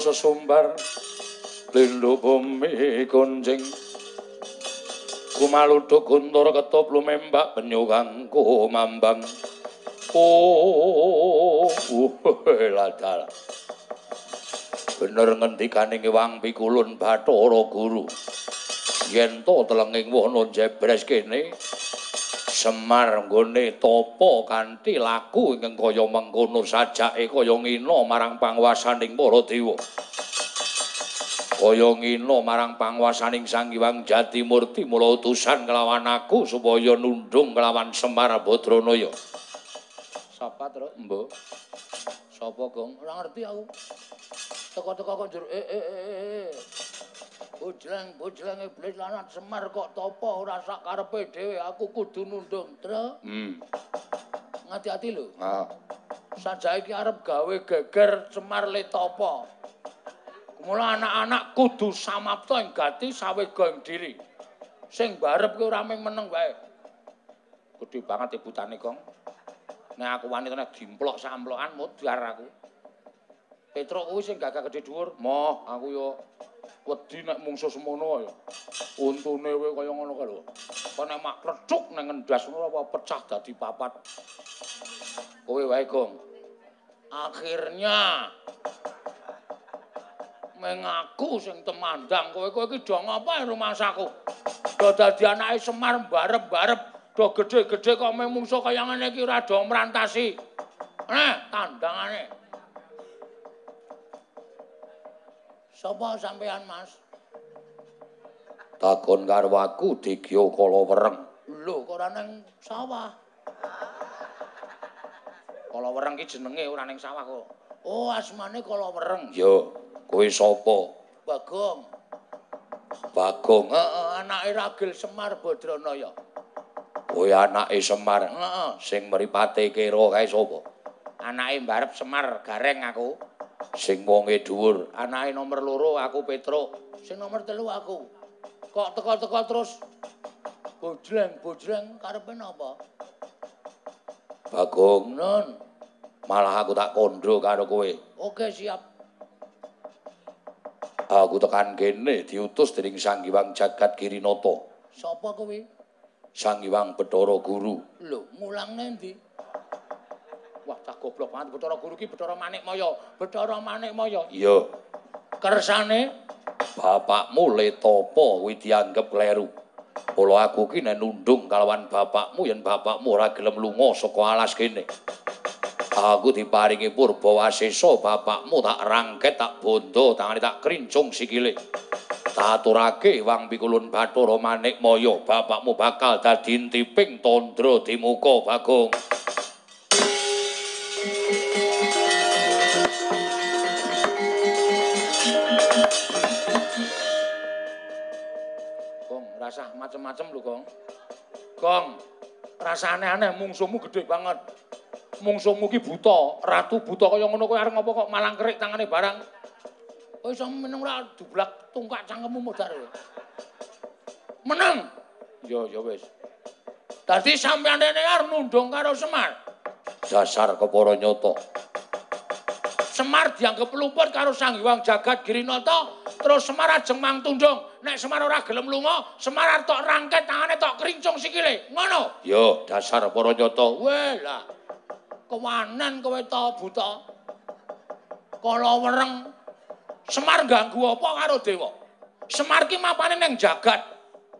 sesumbar lindhu bumi kunjing kumaluduk guntur ketop lumembak penyu kangku mambang oh ladal bener ngendikaning Wang Pikulun Bathara Guru. Yen to telenging wono jebres kene Semar nggone tapa kanthi laku ingkang kaya mengkono sajake kaya ngina marang panguwasaning para dewa. Kaya ngina marang panguwasaning Sang Hyang Jatimurti mula utusan kelawan aku supaya nundung kelawan Semar Badranaya. Sapa, Tru? Mbah. Sapa, Gong? Ora ngerti aku. Teko-teko kok njur eh eh eh. eh. Bojleng, bojleng iblis lanat Semar kok topo ora sak karepe dhewe, aku kudu nundung, Tru. Hmm. Ngati-ati lho. Ha. Sajake iki arep gawe geger Semar le topo. Mula anak-anak kudu samapta ing gati sawega ing diri. Sing barep ora mung meneng wae. Gedhe banget ibutane, Kong. Nek aku wani tenan dimplok samplokan modar aku. Petro kuwi sing gagah gedhe dhuwur. Moh, aku yo wedi nek mungsu semono ya. Untune kowe kaya ngono kae lho. Kok nek mak krecuk nang ngendas ngono apa pecah dadi papat. Kowe wae, Gong. Akhirnya mengaku sing temandang kowe kowe iki do ngapa rumahsaku. Do dadi anake Semar barep-barep, do gedhe-gedhe kok memungso kaya ngene iki ora do mrantasi. Nah, tandangane. Sapa sampean, Mas? Takon karo aku Digya Kalawereng. Lho, kok ora ning sawah? Kalawereng ki jenenge ora ning sawah kok. Oh, asmane Kalawereng. Ya, kowe sapa? Bagong. Bagong, heeh, anake Ragil Semar Badranaya. Kowe anake Semar? Heeh. Sing mripate kira kae sapa? Anake mbarep Semar Gareng aku. sing wonge dhuwur anake nomor loro aku Petruk sing nomor telu aku kok teko-teko terus bojleng bojleng karepe napa Bagong nun malah aku tak kondro karo kowe oke siap aku tekan kene diutus dening Sang Hyang Jagat Girinata sapa kowe Sang Hyang Bathara Guru lho mulang nendi Wah, cah goblok banget Bathara Guru ki Bathara Manikmaya. Bathara Manikmaya. Iya. Kersane bapakmu Letapa kuwi dianggep kleru. Pola aku ki nek nundung kalawan bapakmu yen bapakmu ora gelem lunga saka alas kene. Aku diparingi purba wasesa bapakmu tak rangket tak bondo tangane tak krincung sikile. Tak aturake Wang Pikulun Bathara Manikmaya bapakmu bakal dadi tiping tandra di muka Bagong. rasah macem-macem lho, Gong. Gong, rasane aneh mungsuhmu gede banget. Mungsuhmu ki buta, ratu buta kaya ngono kowe arep ngopo kok malang kerik tangane barang. Kowe iso meneng ora dublak tungkak cangkemmu modar. Meneng. Ya ya wis. Dadi sampeyan rene arep nundung karo Semar. Dasar kepara nyoto. Semar dianggep luput karo Sang Hyang Jagat Girinata, terus Semar ajeng mang tundung. Nek Semar ora gelem lunga, Semar arep tok rangket tangane tok krincung sikile. Ngono. Yo, dasar para nyata. Weh lah. Kewanen kowe to buta. Kala wereng Semar ganggu apa karo dewa? Semar ki mapane ning jagat.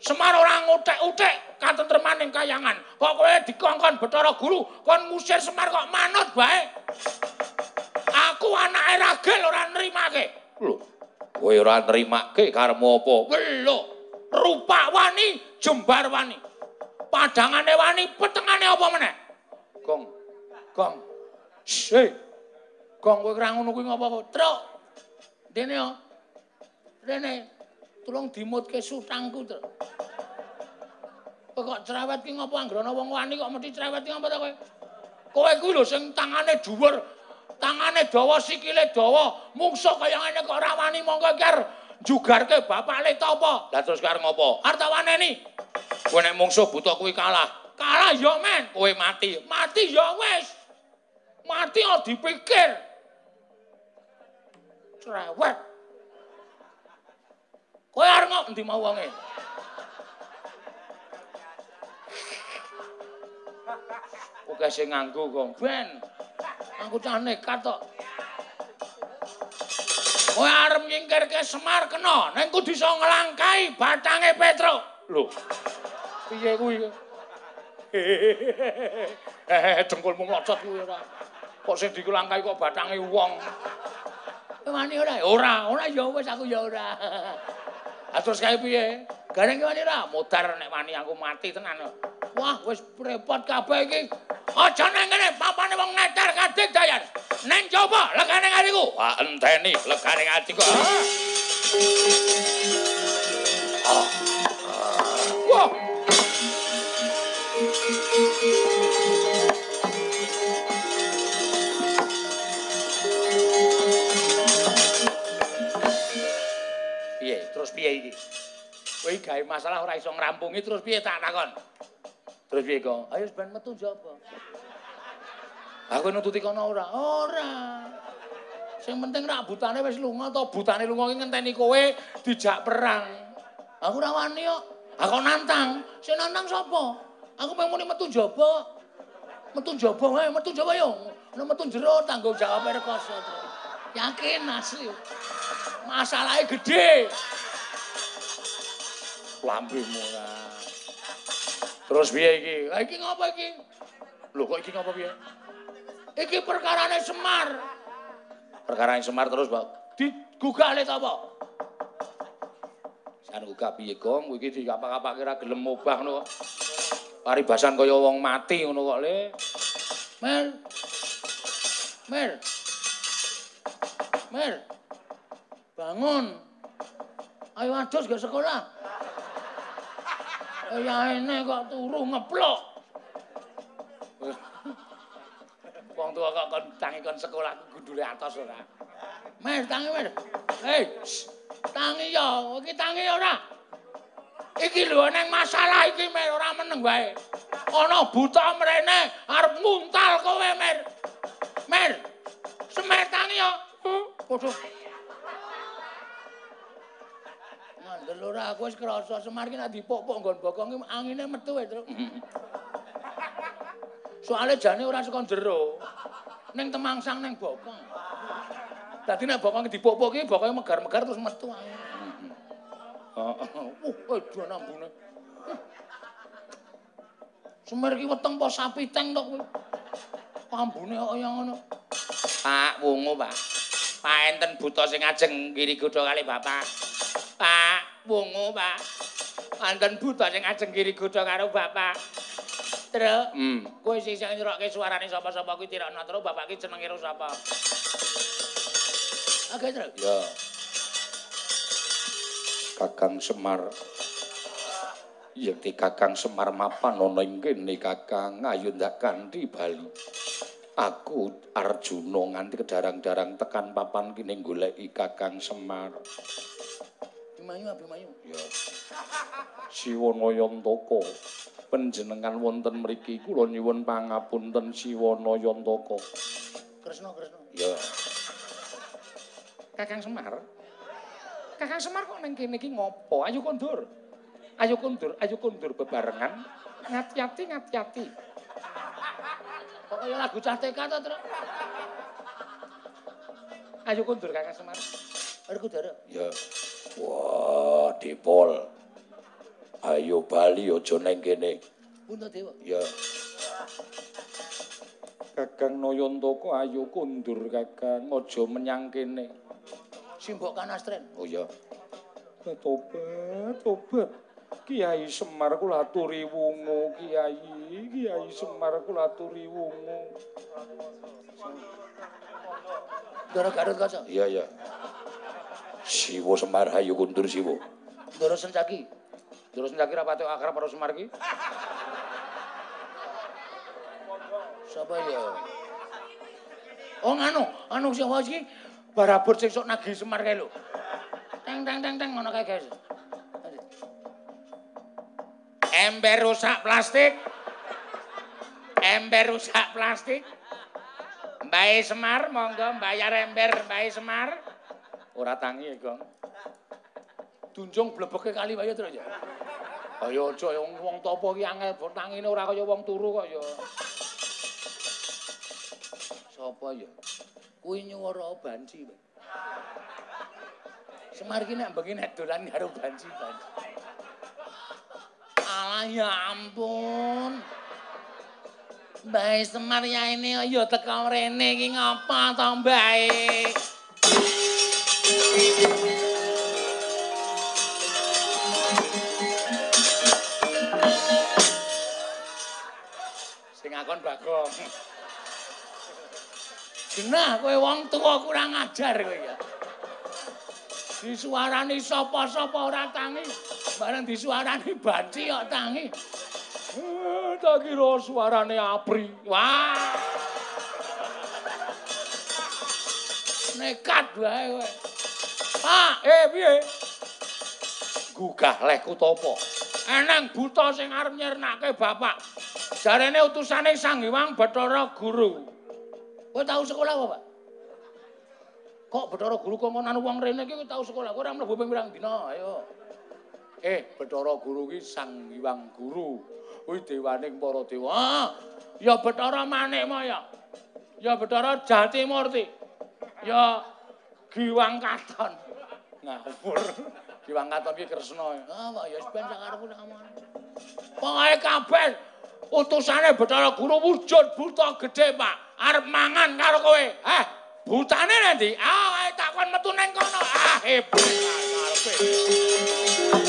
Semar ora ngutek-utek katentremaning kayangan. Kok kowe dikongkon Bathara Guru kon ngusir Semar kok manut bae. aku anake ragil ora nrimake. Lho, kowe ora nrimake karemu apa? Lho, rupa wani, jembar wani. Padangane wani, petengane apa meneh? Gong. Gong. She. Gong kowe ora ngono kuwi ngopo? Truk. Dene yo. Rene. Tulung dimutke sutangku, Truk. Kok cerewet ki ngopo anggrana wong wani kok mesti cerewet ki ngopo ta kowe? Kowe kuwi lho sing tangane dhuwur, tangane dawa sikile dawa mungsuh kaya ngene kok ora wani monggo ker jugarke bapak le apa lah terus karo ngopo arep waneni kowe nek mungsuh buta kuwi kalah kalah ya men kowe mati mati ya wis mati ora dipikir Cerewet. Kowe arep ngok endi mau wonge? Oke sing nganggo kok. Ben. Aku cah nekat tok. Kowe arep nyingkirke Semar kena, ning kudu iso nglangkai batange Petro. Lho. Piye kuwi? Hehehe, dengkulmu mlocot kuwi ora. Kok sing dikulangkai kok batange wong. Wani ora? Ora, ora ya wis aku ya ora. Ah terus kae piye? Gareng wani ora? Modar nek wani aku mati tenan. Wah, wis repot kabeh iki. Aja nang kene, papane wong netar kadek dayan. Neng coba legane atiku. Wah, enteni legane atiku. Ah. Wah. Gawe masalah ora iso ngrampungi terus piye tak takon? Terus piye kok? Ayo ben metu jaba. Aku nututi kono ora? Ora. Sing penting rak butane wis lunga to, butane lunga ki ngenteni kowe dijak perang. Aku ora wani kok. Aku nantang. Sing nantang sapa? Aku pengen muni metu jaba. Metu jaba wae, metu jaba yo. Nek metu jero tanggung jawab rekoso. Yakin asli. Masalahe gedhe. Lambemu ora. Terus piye iki? Ha iki ngopo iki? Lho kok iki ngopo piye? Iki perkarane Semar. Perkarane Semar terus, Pak. Digugah le apa? San gugah piye, Gong? Kowe iki dikapak-kapake ora gelem obah ngono kok. Paribasan kaya wong mati ngono kok, Le. Mer. Mer. Mer. Bangun. Ayo adus gak sekolah. Ya ini kok turu ngeplok. Wong tua kok kon tangi kon sekolah gudule atos ora. Mer tangi mer. Hei, tangi yo, iki tangi ora. Iki lho neng masalah iki mer ora meneng wae. Ana buta mrene arep nguntal kowe mer. Mer. Semer tangi yo. Podo. Ora aku wis krasa Semar ki nek dipok-pok nggon bokong ki angine metu wae, Truk. Soale jane ora saka jero. Ning temangsang ning bokong. Dadi nek bokong dipok-pok ki bokonge megar-megar terus metu angin. Uh, aduh nambune. Semar ki weteng po sapi teng tok kuwi. Ambune kaya ngono. Pak, wungu, Pak. Pak enten buta sing ajeng kiri godho kali Bapak. Pak, wungu, Pak. Enten buta sing ajeng kiri godho karo Bapak. Truk, hmm. kowe sing sing nyerokke suarane sapa-sapa kuwi tirakno terus bapak ki jenenge sapa? Oke, Truk. Ya. Kakang Semar. Yekti Kakang Semar mapan ana ing kene Kakang ayo ndak kanthi bali. Aku Arjuna nganti kedarang-darang tekan papan kene goleki Kakang Semar. Bimayu, Bimayu. Ya. Siwana Yantaka. Panjenengan wonten mriki kula nyuwun pangapunten Siwana Yantaka. Kresna, Kresna. Ya. Kakang Semar. Kakang Semar kok ning kene iki ngopo? Ayo kondur. Ayo kondur, ayo kondur bebarengan. Ngati-ati, ngati-ati. Kok kaya lagu cah TK to, Truk? Ayo kondur Kakang Semar. Arep kudara. Ya. Wah, Dipol. Ayo bali aja ning kene. Punta Dewa. Ya. Kakang Nayantaka ayo kondur Kakang, aja menyang kene. Simbok kanastren. Oh ya. Tobat, tobat. Kiai Semar kula aturi wungu, Kiai. Kiai Semar kula aturi wungu. Ndara Garut kaca. Iya, iya. Siwo Semar ayo kondur Siwo. Ndara Sencaki. Ndara Sencaki ra patek akrab karo Semar ki. Sapa ya? Oh nganu, anu sing wae iki barabur sing sok nagih Semar kae lho. Teng teng teng teng ngono kae guys. Ember rusak plastik. Ember rusak plastik. Mbae Semar, monggo mbayar ember Mbae Semar. Ora tangi, Gong. Dunjung blebeke kali wae terus ya. Ayo aja wong wong topo ki angel tangine ora kaya wong turu kok ya. Sopo ya? Kuwi nyuwara banci. Semar ki nek bengi nek dolan karo banci-banci. Alah ya ampun. Mbah Semar ya ini ya teko rene iki ngapa to Mbah? Sing akon Bagong. Genah kowe wong tuwa kurang ajar kowe ya. Disuarani sapa-sapa ora tangi, bareng disuarani banci kok tangi. Eh, tak kira suarane apri. Wah. Nekat wae kowe. Pak, eh piye? Gugah leh Kutapa. Eneng buta sing arep nyernake bapak. Jarene utusane Sang Hyang Bathara Guru. Kowe tau sekolah apa, Pak? Kok Bathara Guru kok ngono wong rene iki tau sekolah? Kowe ora mlebu ping pirang dina? Ayo. Eh, Bathara Guru ki Sang Hyang Guru. Kuwi dewaning para dewa. Ah, ya Bathara Manik ya. Ya Bathara Jatimurti. Ya Giwang Katon. Ngawur. Giwang Katon ki Kresna. Ah, ya ben sak karepmu nek ngomong. Pokoke kabeh utusane Bathara Guru wujud buta gedhe, Pak. Arep mangan karo kowe. Eh, butane nanti? Ah, ae takon metu nang kono. Ah, hebat karepe.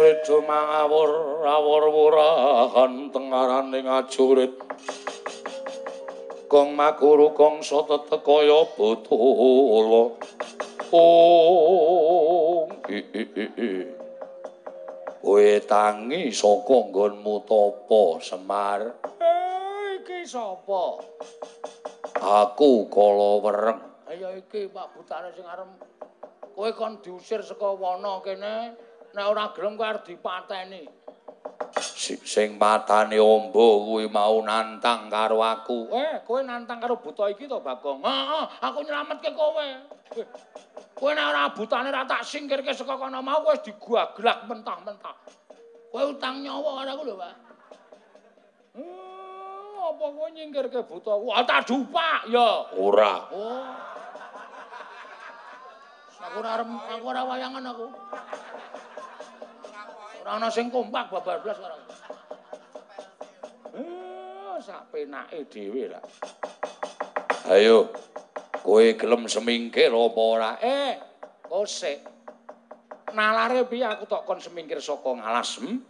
Redo mangawur awur-wurahan tengarane ngajurit Gong makuru gong sota i i i Kowe tangi saka nggonmu tapa Semar? Eh iki sapa? Aku kala wereng. Ya iki Pak Butane sing arep. Kowe kon diusir saka wana kene nek ora gelem kowe arep dipateni Si- sing matane ombo kuwi mau nantang karo aku. Eh, kowe nantang karo buta iki to, Bagong? Heeh, aku nyelametke kowe. Eh, Kowe nek ora butane ra tak singkirke saka kono mau kowe wis digaglak mentah-mentah. Kowe utang nyawa karo aku lho, Pak. Hmm, apa kowe nyingkirke buta? Wah, tak dupak ya. Ora. Oh. Aku ora aku ora wayangan aku. Ora ana sing kompak babar blas aku. Eh, sak penake dhewe lah. Ayo. Kowe gelem semingkir apa ora? Eh, kosek. Nalare piye aku tok kon semingkir saka ngalas? Hmm?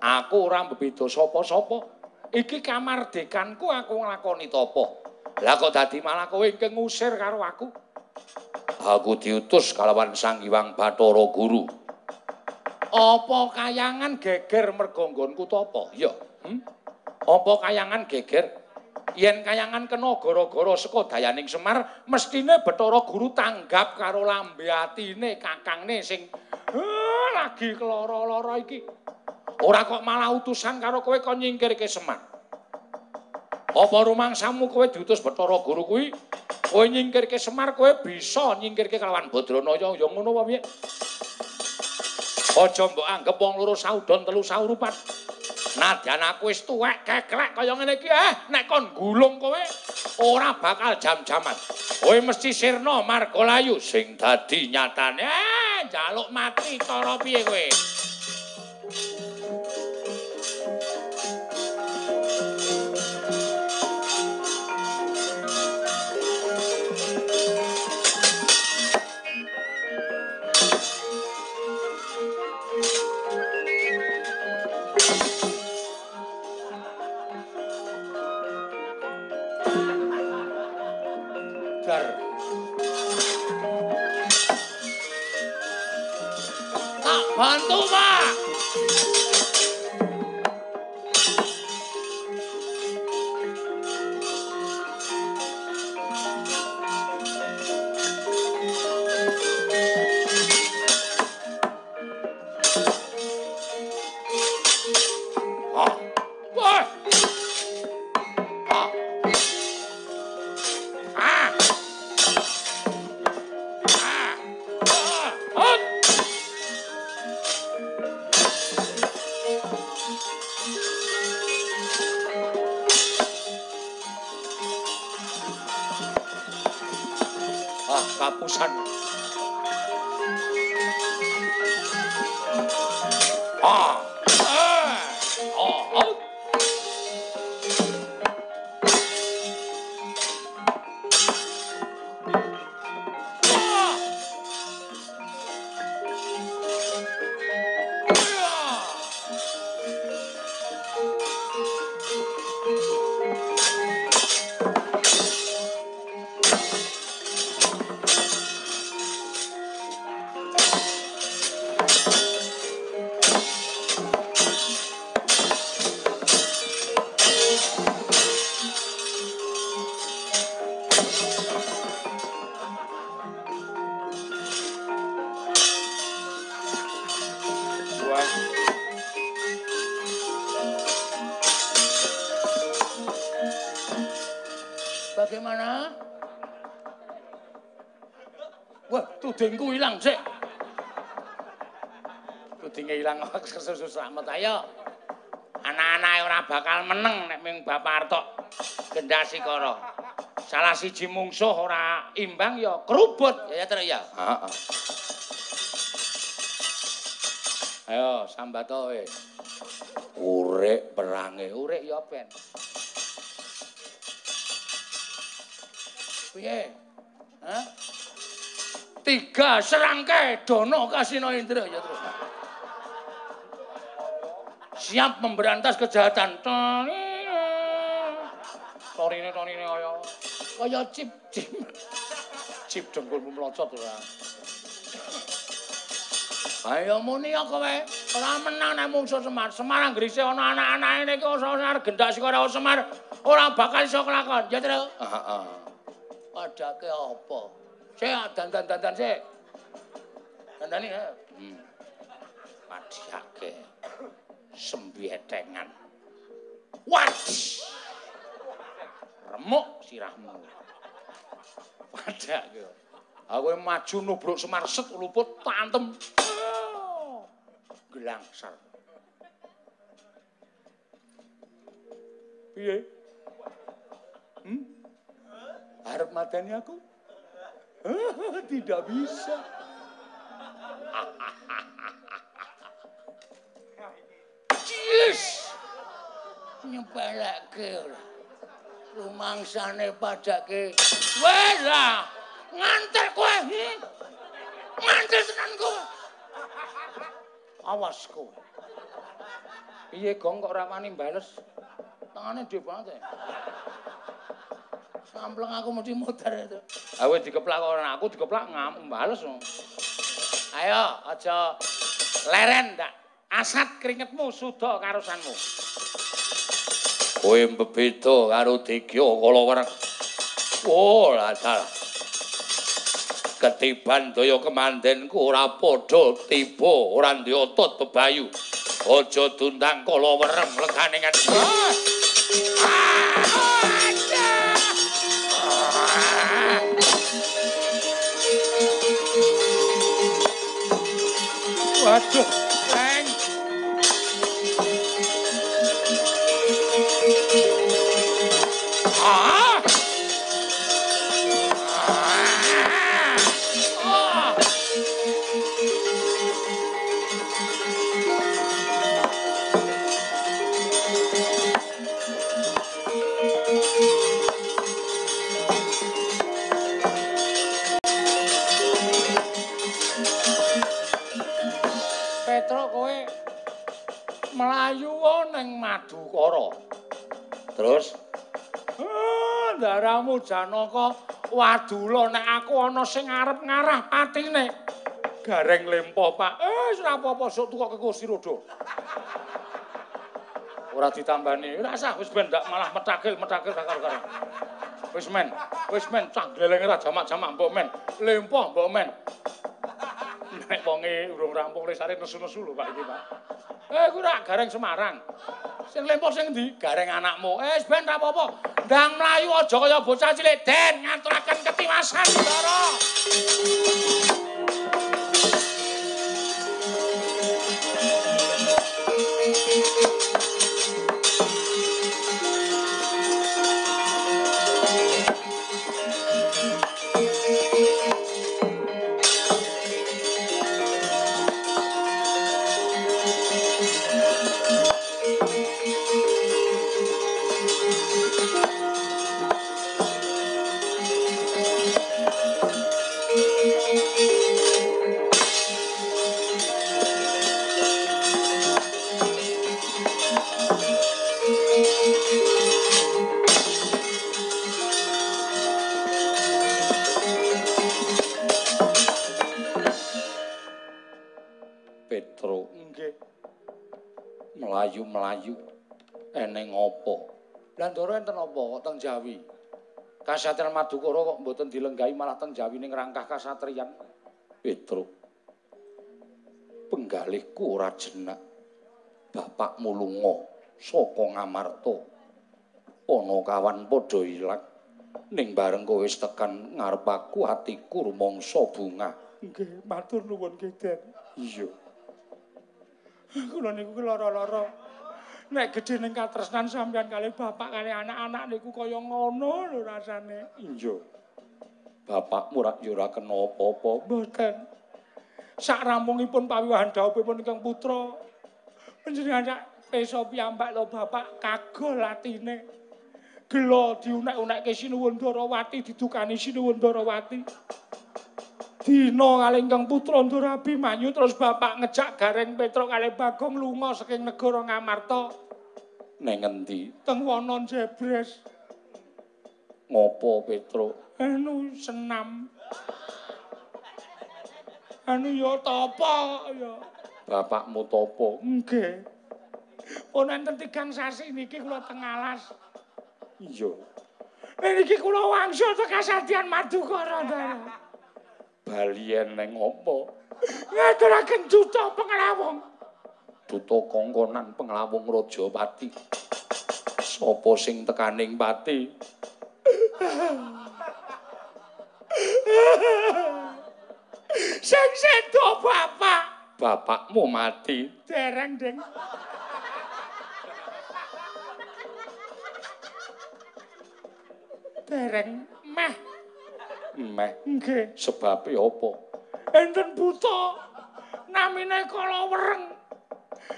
Aku ora mbeda sapa-sapa. Iki kamardikanku aku nglakoni tapa. Lah kok dadi malah kowe ngusir karo aku? Aku diutus kalawan Sang Hyang Bathara Guru. Apa kayangan geger mergo nggonku to apa? Ya. Hmm? Apa kayangan geger? Yen kayangan kena gara-gara saka dayaning Semar, mestine Bathara Guru tanggap karo lambe atine kakangne sing eh, lagi keloro-loro iki. Ora kok malah utusan karo kowe kon nyingkirke Semar. Apa rumangsamu kowe diutus Bathara Guru kuwi? Kowe nyingkirke Semar kowe bisa nyingkirke kelawan Badranaya ya ngono apa piye? Aja mbok anggap wong loro saudon telu saurupan. Nadyan aku wis tuwek keklek kaya ngene iki eh nek kon gulung kowe ora bakal jam-jaman. Kowe mesti sirna marga layu sing dadi nyatane eh njaluk mati cara piye kowe? Slamet ayo. Anak-anake ora bakal meneng nek ming Bapak Artok gendasi. Salah siji mungsuh ora imbang ya kerubut ya ya. Heeh. Ayo sambato we. Urek perange, urek ya ben. Piye? Hah? tiga serangkai dono kasino indra ya terus siap memberantas kejahatan torine torine kaya kaya cip cip cip dengkulmu melocot ora Ayo muni ya kowe, ora menang nek mungsuh Semar. Semar anggrise ana anak-anake iki ora gendak sik ora Semar, ora bakal iso kelakon. Ya, Tru. Heeh. Padake apa? Sik dandan dandan sik. Dandani ya. Hmm. Padiake. Sembietengan. Wadih. Remuk sirahmu. Padake. Aku maju nubruk Semar set luput tantem. Gelangsar. Piye? Hmm? Mateni aku? Tidak bisa. Cis! Nyepeleke ora. Rumangsane padake. Wes lah. Ngantek kowe. Hmm? Ngantek tenan kowe. Awas kowe. Piye gong kok ora wani bales? Tangane dhewe banget. Sampleng aku mesti muter itu. Awe dikeplak orang aku dikeplak ngam bales. Ayo aja leren ndak. Asat keringetmu sudo karusanmu. Kowe mbebeda karo Degya Kalawereng. Oh, ladal. Ketiban daya kemandenku ora padha tiba ora ndiyotot bebayu. Aja tundang Kalawereng legane kan. Waduh, Ah! Janaka wadula nek aku ana sing arep ngarah patine. Gareng lempo, Pak. Eh, ora apa-apa sok tukok ke kursi rodo. Ora ditambani. Ora usah wis ben malah metakil, metakil karo-karo. Wis men, wis men cah gleleng ora jamak-jamak mbok men. Lempo mbok men. Nek wonge urung rampung lesare nesu-nesu lho Pak iki, Pak. Eh, kuwi gareng Semarang. Sing lempo sing ndi? Gareng anakmu. Eh, ben ora apa-apa. Ndang mlayu aja kaya bocah cilik den ngaturaken ketiwasan, Ndara. Kasatriyan Madukara kok mboten dilenggahi malah teng Jawi ning rangkah kasatriyan. Petruk. Penggalihku ora jenak. Bapakmu lunga saka Ngamarta. Ana kawan padha ilang ning bareng kowe wis tekan ngarep aku atiku rumangsa bunga. Nggih, matur nuwun nggih, Den. Iya. Kula niku lara-lara. Nek gedhe ning katresnan sampeyan kali bapak kali anak-anak niku kaya ngono lho rasane. Iya. Bapakmu ora ya ora kena apa-apa, mboten. Sak rampungipun pawiwahan dawuhipun ingkang putra. Panjenengan sak pesa piyambak lho bapak kagol atine. Gelo diunek-unekke Sinuwun Darawati didukani Sinuwun Darawati. dina kalih ingkang putra Ndara Abimanyu terus bapak ngejak Gareng Petruk kalih Bagong lunga saking negara Ngamarta. Neng ngendi? Teng Wonon Jebres. Ngopo Petruk? Anu senam. Anu ya tapa ya. Bapakmu tapa? Nggih. Pun enten tigang sasi niki kula teng alas. Iya. Niki kula wangsul tekan Sadian Madukara, Ndara. balien neng opo ngaturaken duta penglawung duta kongkonan penglawung raja pati sapa sing tekaning pati sing sedo bapak. Bapakmu mati. Dereng deng. Dereng meh. Meh. Nggih. Sebabe apa? Enten buta namine kala wereng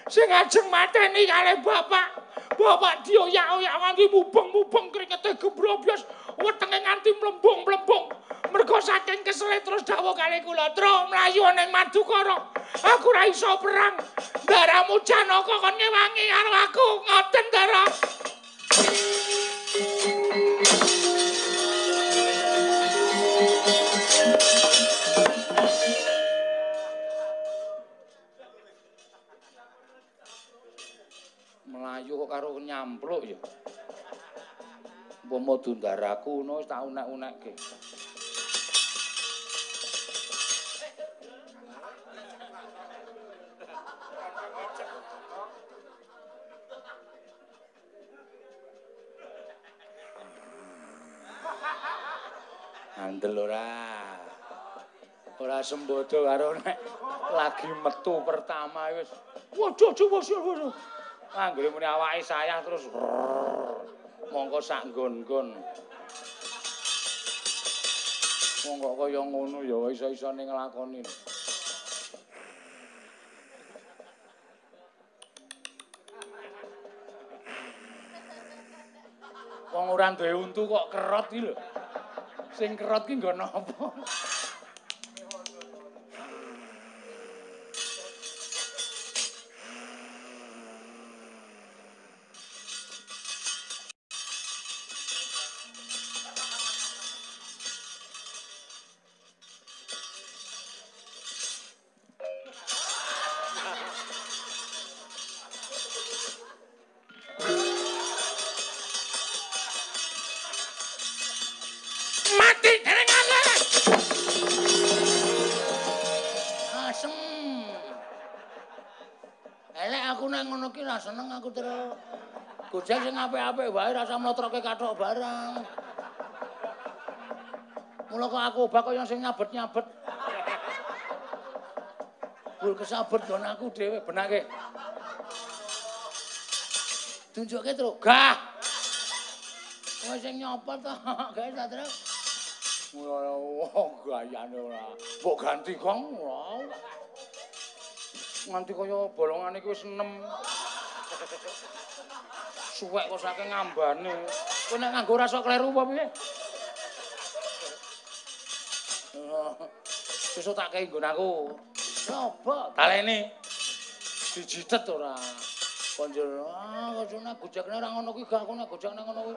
sing ajeng mateni kalih bapak. Bapak dioyak-oyak nganti mubeng-mubeng kringete gebroblos wetenge nganti mlembung-mlembung. Mergo saking kesel terus dawuh kalih kula tru mlayu ning madukara aku ora iso perang. Daramu janaka kon ngewangi karo aku ngoten dara nyampluk ya. Umpama dundaraku wis tak unek-unekke. Andel ora. Ora sembodo karo nek lagi metu pertama wis. Waduh, waduh, waduh. Anggere muni awake sayah terus mongko sak nggon-nggon. Mongko kaya ngono ya iso-isone nglakoni. Wong ora duwe untu kok kerot iki lho. Sing kerot ki nggon apa? Aku terus. Gojek sing apik-apik wae rasa mlotroke kathok barang. Mula kok aku obah kaya sing nyabet-nyabet. Bul kesabet kon aku dhewe benake. Tunjukke terus. Gah. Kowe sing nyopot to, gawe satria. Ora gayane ora. Mbok ganti kong ora. Nganti kaya bolongane iki wis enem. Suwek kok saking ngambane. Kowe nek nganggo rasa kleru apa piye? Sesuk tak kei nggon aku. Coba talene. Dijitet ora. Konjur, ah, kocone gojekne ora ngono kuwi gak aku nek gojekne ngono kuwi.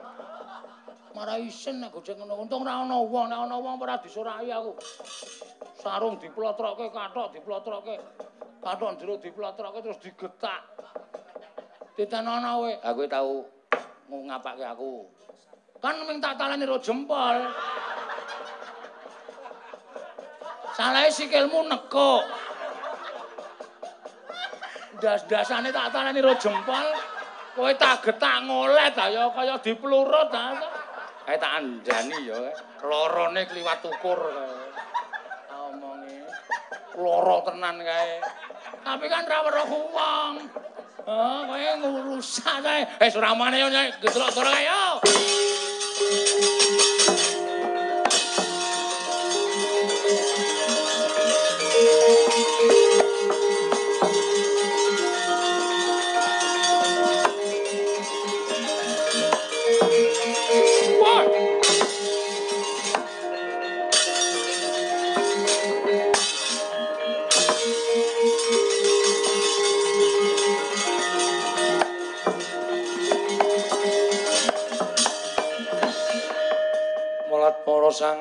Marah isin nek gojek ngono. Untung ora ana wong, nek ana wong ora disorahi aku. Sarung diplotroke kathok diplotroke. Kathok jero diplotroke terus digetak. Ditenono. Ha kowe tau ngapake aku. Kan ming tak taleni ro jempol. Salahe sikilmu nekuk. Das-dasane tak taleni ro jempol. Kowe tak getak ngolet ta ya kaya diplurut ta. Kae tak andani ya. Lorone kliwat ukur kae. Omonge. Loro tenan kae. Tapi kan ra weruh wong. Oh, ngurus eh, Suraman ayo, nyai. Getlok, goreng ayo.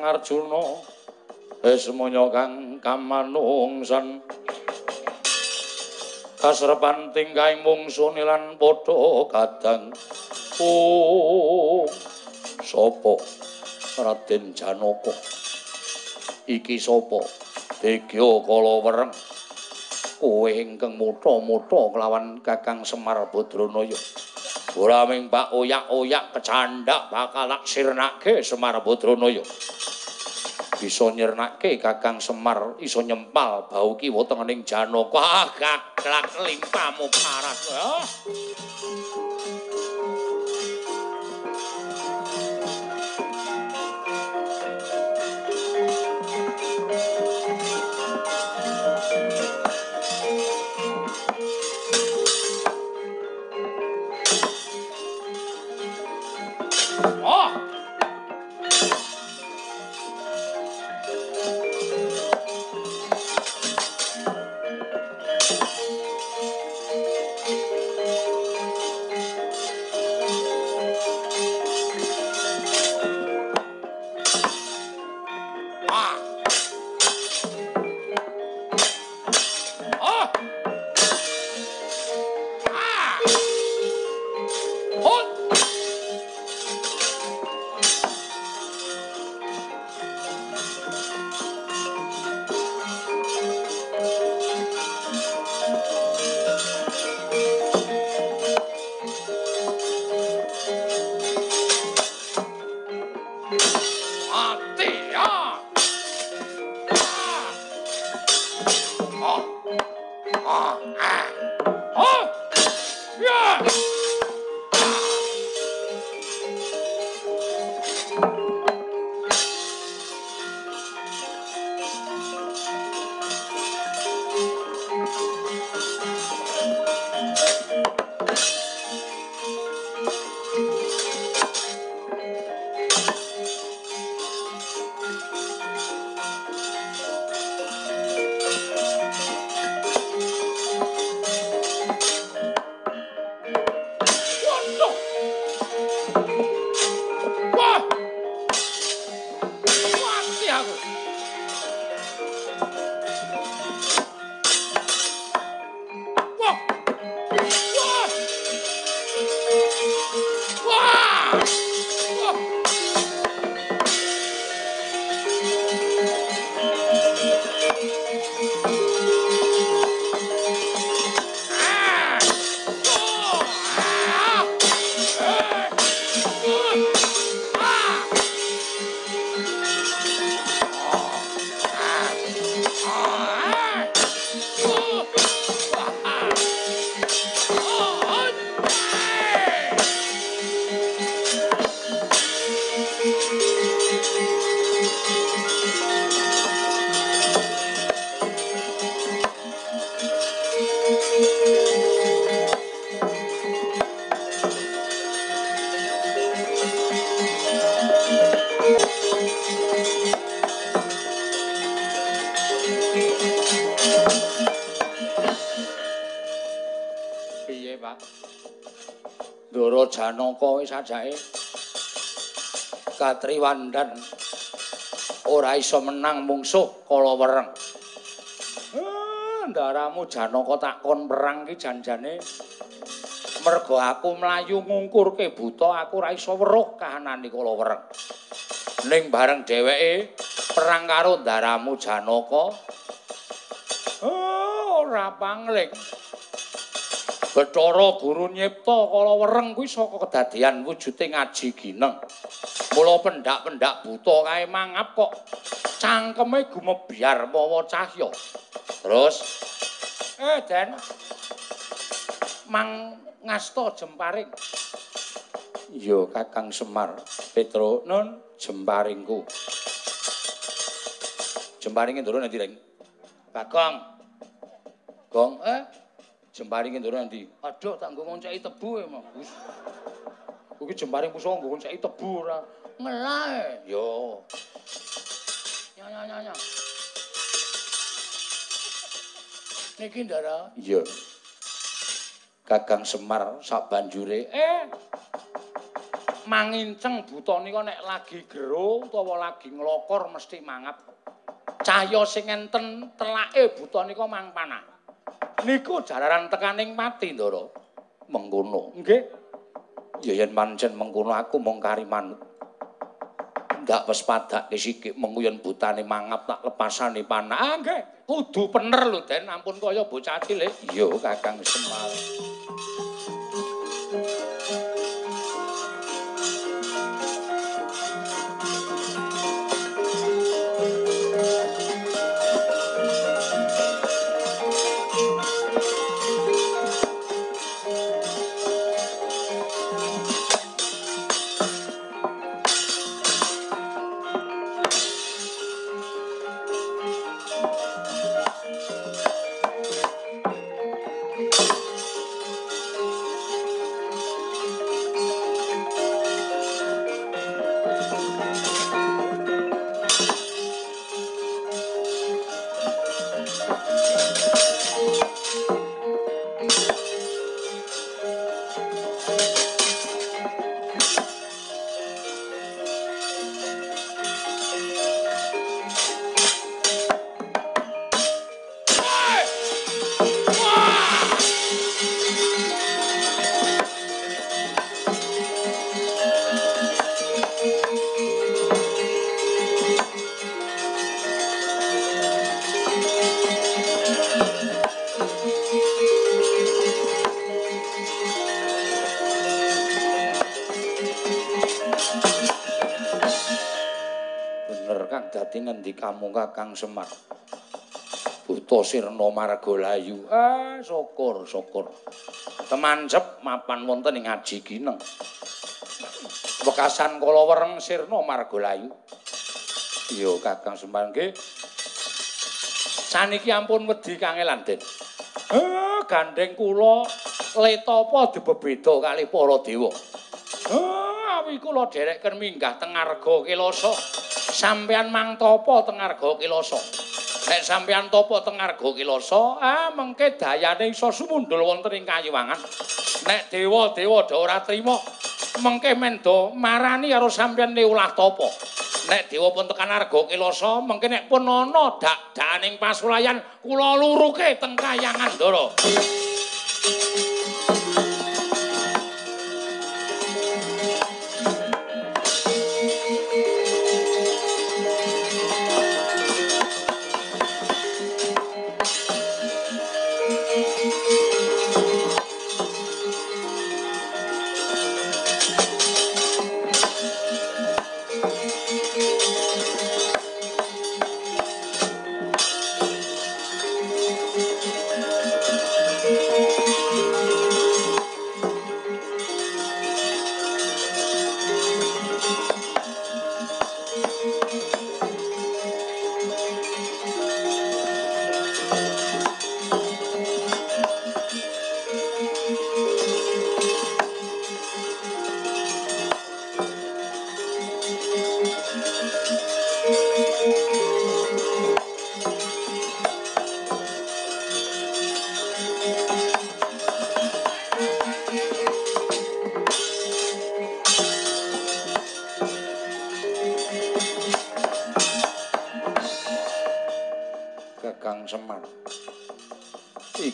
Arjuna. Esmonya kang kamanungsan. Kasrepan tingkaing mungsune lan padha kadang. Oh sapa Raden Janaka. Iki sapa Degya Kalawereng kowe ingkang mutha-mutha kelawan Kakang Semar Badranaya. Ora ming Pak oyak-oyak kecandak bakal tak sirnake Semar Badranaya. Bisa nyirnake Kakang Semar iso nyempal bau kiwa tengening Janaka. Gaglak limpamu paras. Oh. Sajake Katriwandan ora iso menang mungsuh kala wereng. Ah, ndaramu Janaka takon perang ki janjane mergo aku mlayu ngungkurke buta aku ora iso weruh kahanane kala wereng. Ning bareng dheweke perang karo ndaramu Janaka oh, ora pangling. Bathara Guru nyipta kala wereng kuwi saka kedadian wujude ngaji gineng. Mula pendak-pendak buta kae mangap kok cangkeme gumebyar mawa cahya. Terus eh Den Mang ngasta jemparing. Iya Kakang Semar, Petro nun jemparingku. Jemparinge ndoro nanti ring. Kakang. Gong eh jemparinge ndoro nanti. Aduh tak nggo ngonceki tebu e, Mas. Kuwi jemparing pusaka nggo ngonceki tebu ora. ngelae yo. Nya nya nya nya. Niki ndara. Iya. Gagang Semar sak banjure. Eh. Manginceng buta nika nek lagi gero utawa lagi nglokor mesti mangap. Cahya sing enten telake buta nika mang panah niku jararan tekaning mati ndara mengkono nggih ya yen pancen mengkono aku mung kari manut ndak wis padake sikik menguyon butane mangap tak lepasane panah. Ah nggih, kudu pener lho Den, ampun kaya bocah cilik. Iya, Kakang Semar. Kamu Kakang Semar. Buta Sirna Margalayu. Ah, syukur, syukur. Temancep mapan wonten ing Aji Gineng. Wekasan kala wereng Sirna Margalayu. Iya, Kakang Semar nggih. Saniki ampun wedi kangelan, Den. Ah, gandeng kula letapa dibebeda kali para dewa. Ah, awi kula dereken minggah teng Arga Kilasa. sampean mang topo teng arga kilasa. Nek sampean topo teng arga kilasa ah mengke dayane iso sumundul wonten ing kayiwangan nek dewa-dewa ora trima mengke mendo marani karo sampean ne ulah topo. Nek dewa pun tekan arga kilasa mengke nek pun ana dak-dakaning pasulayan kula luruke teng kayangan ndara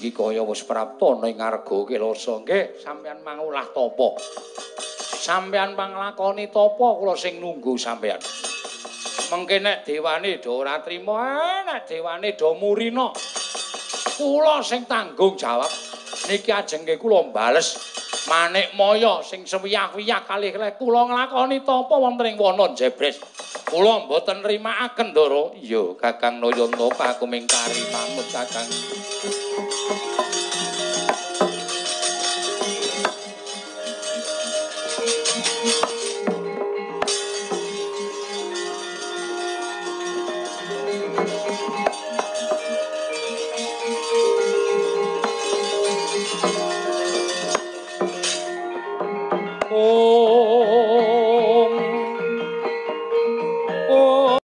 Iki kaya wis prapta ning ngarga Kilasa nggih, sampeyan mangulah tapa? Sampeyan panglakoni tapa kula sing nunggu sampeyan. Mengke nek dewane do ora trima, eh, nek dewane do murina. Kula sing tanggung jawab. Niki ajengke kula bales Manik Maya sing sewiyah-wiyah kalih kula nglakoni tapa wonten ing wana Jebres. Kula mboten nrimakaken, Ndara. Iya, Kakang Nayanta pakuming kari mamut, Kakang.